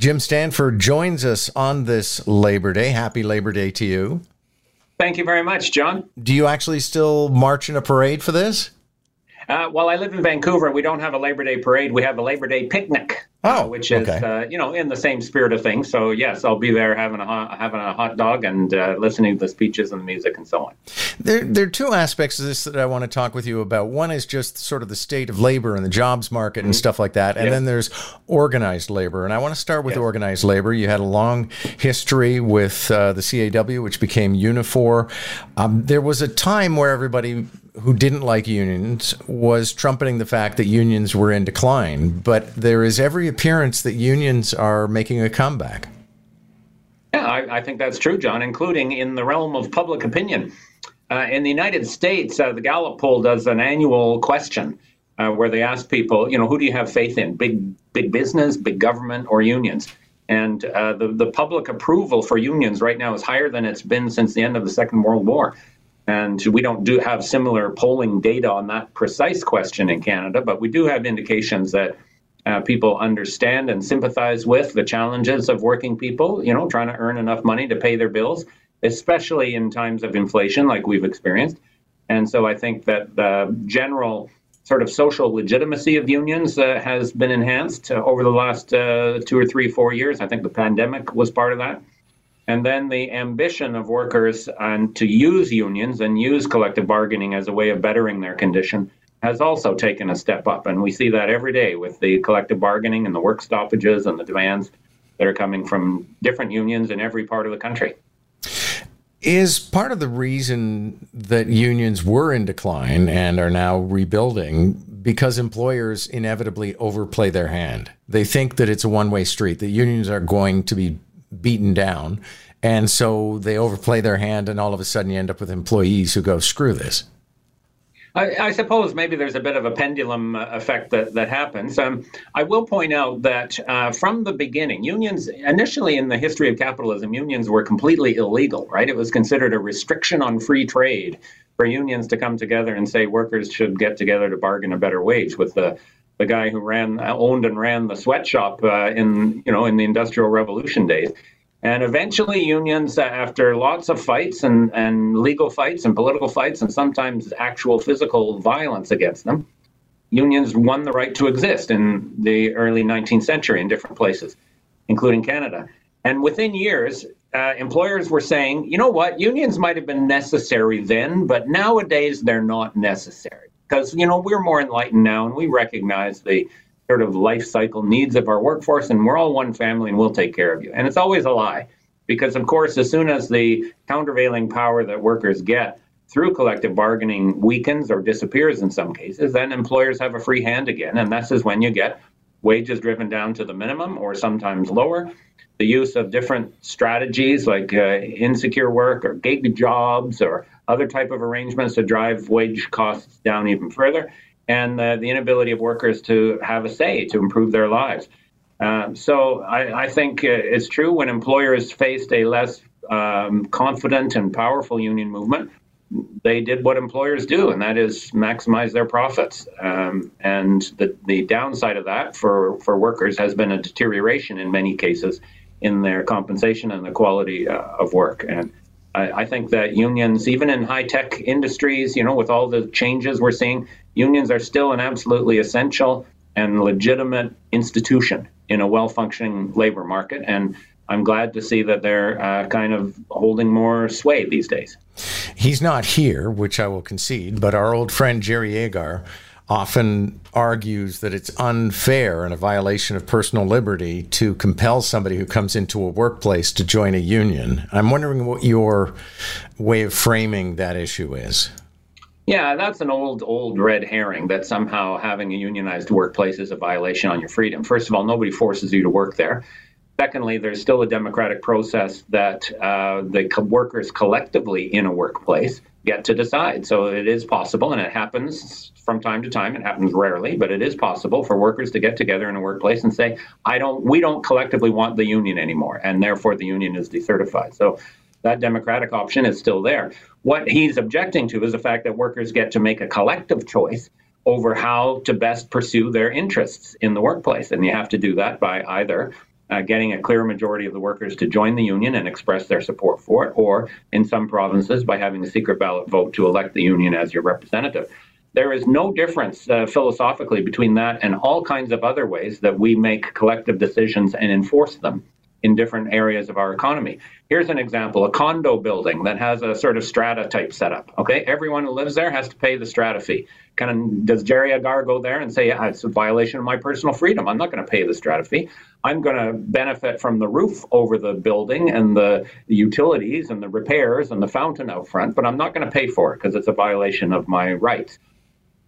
Jim Stanford joins us on this Labor Day. Happy Labor Day to you. Thank you very much, John. Do you actually still march in a parade for this? Uh, well, I live in Vancouver. We don't have a Labor Day parade. We have a Labor Day picnic, oh, uh, which is okay. uh, you know in the same spirit of things. So yes, I'll be there having a hot, having a hot dog and uh, listening to the speeches and the music and so on. There, there are two aspects of this that I want to talk with you about. One is just sort of the state of labor and the jobs market and mm-hmm. stuff like that, and yep. then there's organized labor. And I want to start with organized labor. You had a long history with uh, the CAW, which became Unifor. Um, there was a time where everybody who didn't like unions was trumpeting the fact that unions were in decline, but there is every appearance that unions are making a comeback. Yeah, I, I think that's true, John, including in the realm of public opinion. Uh, in the United States, uh, the Gallup poll does an annual question uh, where they ask people, you know, who do you have faith in, big big business, big government, or unions? And uh, the the public approval for unions right now is higher than it's been since the end of the Second World War. And we don't do have similar polling data on that precise question in Canada, but we do have indications that uh, people understand and sympathize with the challenges of working people, you know, trying to earn enough money to pay their bills, especially in times of inflation like we've experienced. And so I think that the general sort of social legitimacy of unions uh, has been enhanced uh, over the last uh, two or three, four years. I think the pandemic was part of that. And then the ambition of workers and to use unions and use collective bargaining as a way of bettering their condition has also taken a step up. And we see that every day with the collective bargaining and the work stoppages and the demands that are coming from different unions in every part of the country. Is part of the reason that unions were in decline and are now rebuilding because employers inevitably overplay their hand? They think that it's a one way street, that unions are going to be beaten down. And so they overplay their hand, and all of a sudden you end up with employees who go, screw this. I, I, suppose maybe there's a bit of a pendulum uh, effect that, that happens. Um, I will point out that uh, from the beginning, unions, initially in the history of capitalism, unions were completely illegal, right? It was considered a restriction on free trade for unions to come together and say workers should get together to bargain a better wage with the the guy who ran owned and ran the sweatshop uh, in you know in the industrial revolution days and eventually unions uh, after lots of fights and, and legal fights and political fights and sometimes actual physical violence against them unions won the right to exist in the early 19th century in different places including canada. And within years uh, employers were saying you know what? Unions might have been necessary then but nowadays they're not necessary. Because you know we're more enlightened now and we recognize the sort of life cycle needs of our workforce and we're all one family and we'll take care of you. And it's always a lie because of course as soon as the countervailing power that workers get through collective bargaining weakens or disappears in some cases then employers have a free hand again and this is when you get wages driven down to the minimum or sometimes lower. The use of different strategies like uh, insecure work or gig jobs or other type of arrangements to drive wage costs down even further, and uh, the inability of workers to have a say to improve their lives. Uh, so I, I, think uh, it's true when employers faced a less um, confident and powerful union movement, they did what employers do, and that is maximize their profits. Um, and the, the downside of that for, for workers has been a deterioration in many cases in their compensation and the quality uh, of work. And I, I think that unions, even in high tech industries, you know, with all the changes we're seeing, unions are still an absolutely essential and legitimate institution in a well functioning labor market. And I'm glad to see that they're uh, kind of holding more sway these days. He's not here, which I will concede, but our old friend Jerry Agar often argues that it's unfair and a violation of personal liberty to compel somebody who comes into a workplace to join a union. I'm wondering what your way of framing that issue is. Yeah, that's an old, old red herring that somehow having a unionized workplace is a violation on your freedom. First of all, nobody forces you to work there. Secondly, there's still a democratic process that uh, the co- workers collectively in a workplace get to decide. So it is possible, and it happens from time to time. It happens rarely, but it is possible for workers to get together in a workplace and say, "I don't, we don't collectively want the union anymore," and therefore the union is decertified. So that democratic option is still there. What he's objecting to is the fact that workers get to make a collective choice over how to best pursue their interests in the workplace, and you have to do that by either uh, getting a clear majority of the workers to join the union and express their support for it, or in some provinces by having a secret ballot vote to elect the union as your representative. There is no difference uh, philosophically between that and all kinds of other ways that we make collective decisions and enforce them in different areas of our economy. Here's an example a condo building that has a sort of strata type setup. Okay, everyone who lives there has to pay the strata fee. Kind of, does Jerry Agar go there and say, yeah, it's a violation of my personal freedom? I'm not going to pay the strata fee. I'm going to benefit from the roof over the building and the, the utilities and the repairs and the fountain out front, but I'm not going to pay for it because it's a violation of my rights.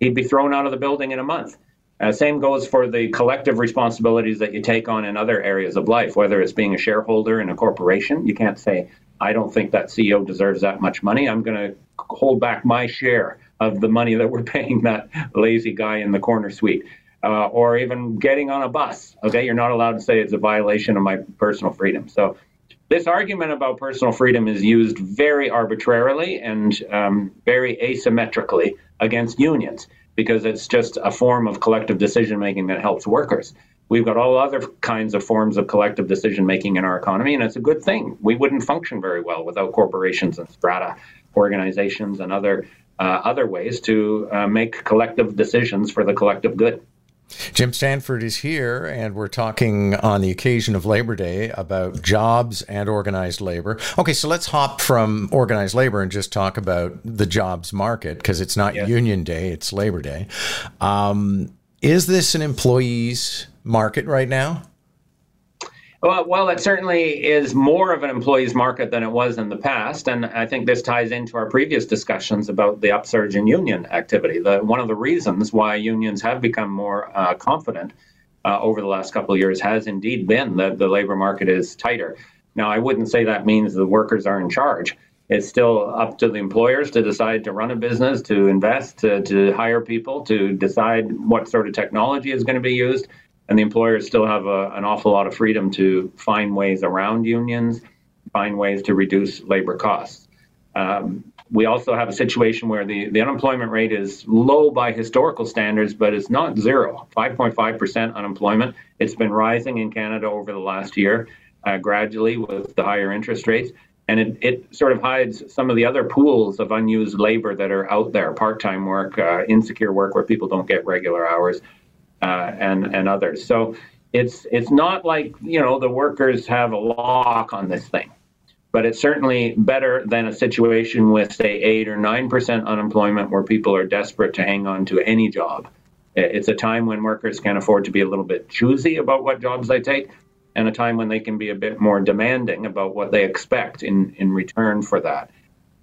He'd be thrown out of the building in a month. Uh, same goes for the collective responsibilities that you take on in other areas of life, whether it's being a shareholder in a corporation. You can't say, I don't think that CEO deserves that much money. I'm going to hold back my share of the money that we're paying that lazy guy in the corner suite. Uh, or even getting on a bus. Okay, you're not allowed to say it's a violation of my personal freedom. So, this argument about personal freedom is used very arbitrarily and um, very asymmetrically against unions because it's just a form of collective decision making that helps workers. We've got all other kinds of forms of collective decision making in our economy, and it's a good thing. We wouldn't function very well without corporations and strata organizations and other uh, other ways to uh, make collective decisions for the collective good. Jim Stanford is here, and we're talking on the occasion of Labor Day about jobs and organized labor. Okay, so let's hop from organized labor and just talk about the jobs market because it's not. Union Day, it's Labor Day. Um, is this an employees market right now? Well, well, it certainly is more of an employees market than it was in the past, and I think this ties into our previous discussions about the upsurge in union activity. The, one of the reasons why unions have become more uh, confident uh, over the last couple of years has indeed been that the labor market is tighter. Now, I wouldn't say that means the workers are in charge. It's still up to the employers to decide to run a business, to invest, to, to hire people, to decide what sort of technology is going to be used and the employers still have a, an awful lot of freedom to find ways around unions, find ways to reduce labor costs. Um, we also have a situation where the, the unemployment rate is low by historical standards, but it's not zero 5.5% unemployment. It's been rising in Canada over the last year uh, gradually with the higher interest rates. And it, it sort of hides some of the other pools of unused labor that are out there part time work, uh, insecure work where people don't get regular hours uh, and and others. So it's it's not like you know the workers have a lock on this thing, but it's certainly better than a situation with say eight or nine percent unemployment where people are desperate to hang on to any job. It's a time when workers can afford to be a little bit choosy about what jobs they take, and a time when they can be a bit more demanding about what they expect in in return for that.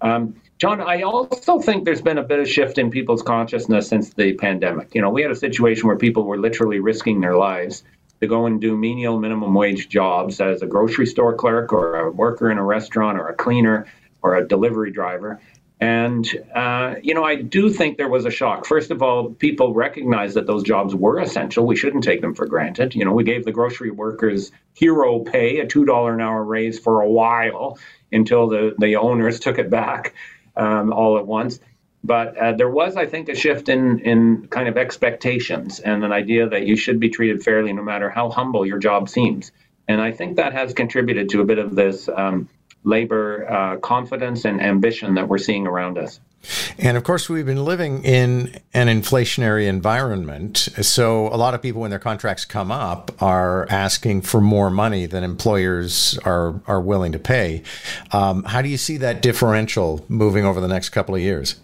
Um, John, I also think there's been a bit of shift in people's consciousness since the pandemic. You know, we had a situation where people were literally risking their lives to go and do menial minimum wage jobs as a grocery store clerk or a worker in a restaurant or a cleaner or a delivery driver. And, uh, you know, I do think there was a shock. First of all, people recognized that those jobs were essential. We shouldn't take them for granted. You know, we gave the grocery workers hero pay, a $2 an hour raise for a while until the, the owners took it back um, all at once. But uh, there was, I think, a shift in in kind of expectations and an idea that you should be treated fairly no matter how humble your job seems. And I think that has contributed to a bit of this um, labor uh, confidence and ambition that we're seeing around us. And of course, we've been living in an inflationary environment. So, a lot of people, when their contracts come up, are asking for more money than employers are, are willing to pay. Um, how do you see that differential moving over the next couple of years?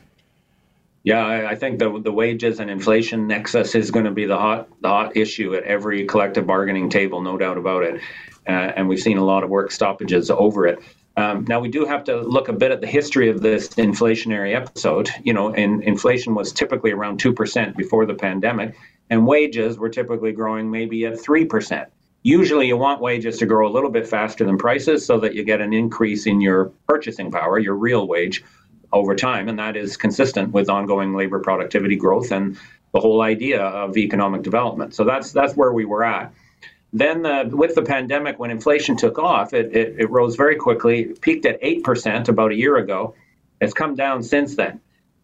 Yeah, I, I think the the wages and inflation nexus is going to be the hot the hot issue at every collective bargaining table, no doubt about it. Uh, and we've seen a lot of work stoppages over it. Um, now we do have to look a bit at the history of this inflationary episode. You know, inflation was typically around two percent before the pandemic, and wages were typically growing maybe at three percent. Usually, you want wages to grow a little bit faster than prices, so that you get an increase in your purchasing power, your real wage, over time, and that is consistent with ongoing labor productivity growth and the whole idea of economic development. So that's that's where we were at. Then, uh, with the pandemic, when inflation took off, it, it, it rose very quickly, peaked at 8% about a year ago. It's come down since then.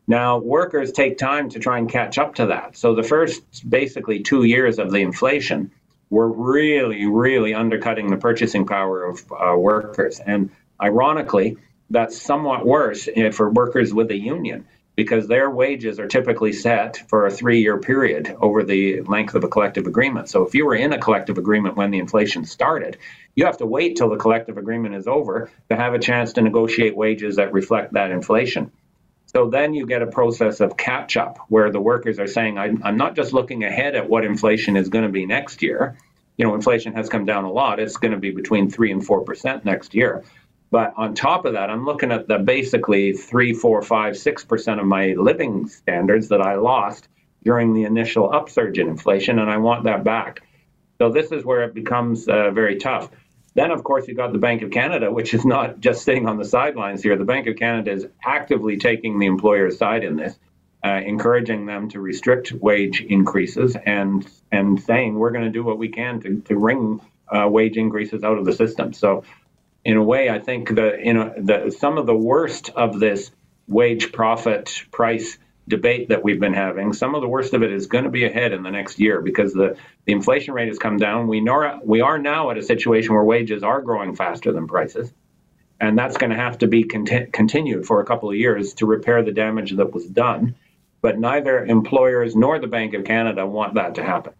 Now, workers take time to try and catch up to that. So, the first basically two years of the inflation were really, really undercutting the purchasing power of uh, workers. And ironically, that's somewhat worse for workers with a union because their wages are typically set for a three year period over the length of a collective agreement. So if you were in a collective agreement when the inflation started, you have to wait till the collective agreement is over to have a chance to negotiate wages that reflect that inflation. So then you get a process of catch up where the workers are saying, I'm not just looking ahead at what inflation is going to be next year. You know, inflation has come down a lot. It's going to be between 3 and 4% next year. But on top of that, I'm looking at the basically three, four, five, six percent of my living standards that I lost during the initial upsurge in inflation, and I want that back. So this is where it becomes uh, very tough. Then, of course, you've got the Bank of Canada, which is not just sitting on the sidelines here. The Bank of Canada is actively taking the employer's side in this, uh, encouraging them to restrict wage increases and and saying we're going to do what we can to, to wring uh, wage increases out of the system. So in a way, I think the you know the, some of the worst of this wage profit price debate that we've been having, some of the worst of it is going to be ahead in the next year because the, the inflation rate has come down. We we are now at a situation where wages are growing faster than prices, and that's going to have to be conti- continued for a couple of years to repair the damage that was done. But neither employers nor the Bank of Canada want that to happen.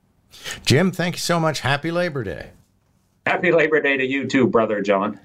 Jim, thank you so much. Happy Labor Day. Happy Labor Day to you too, brother John.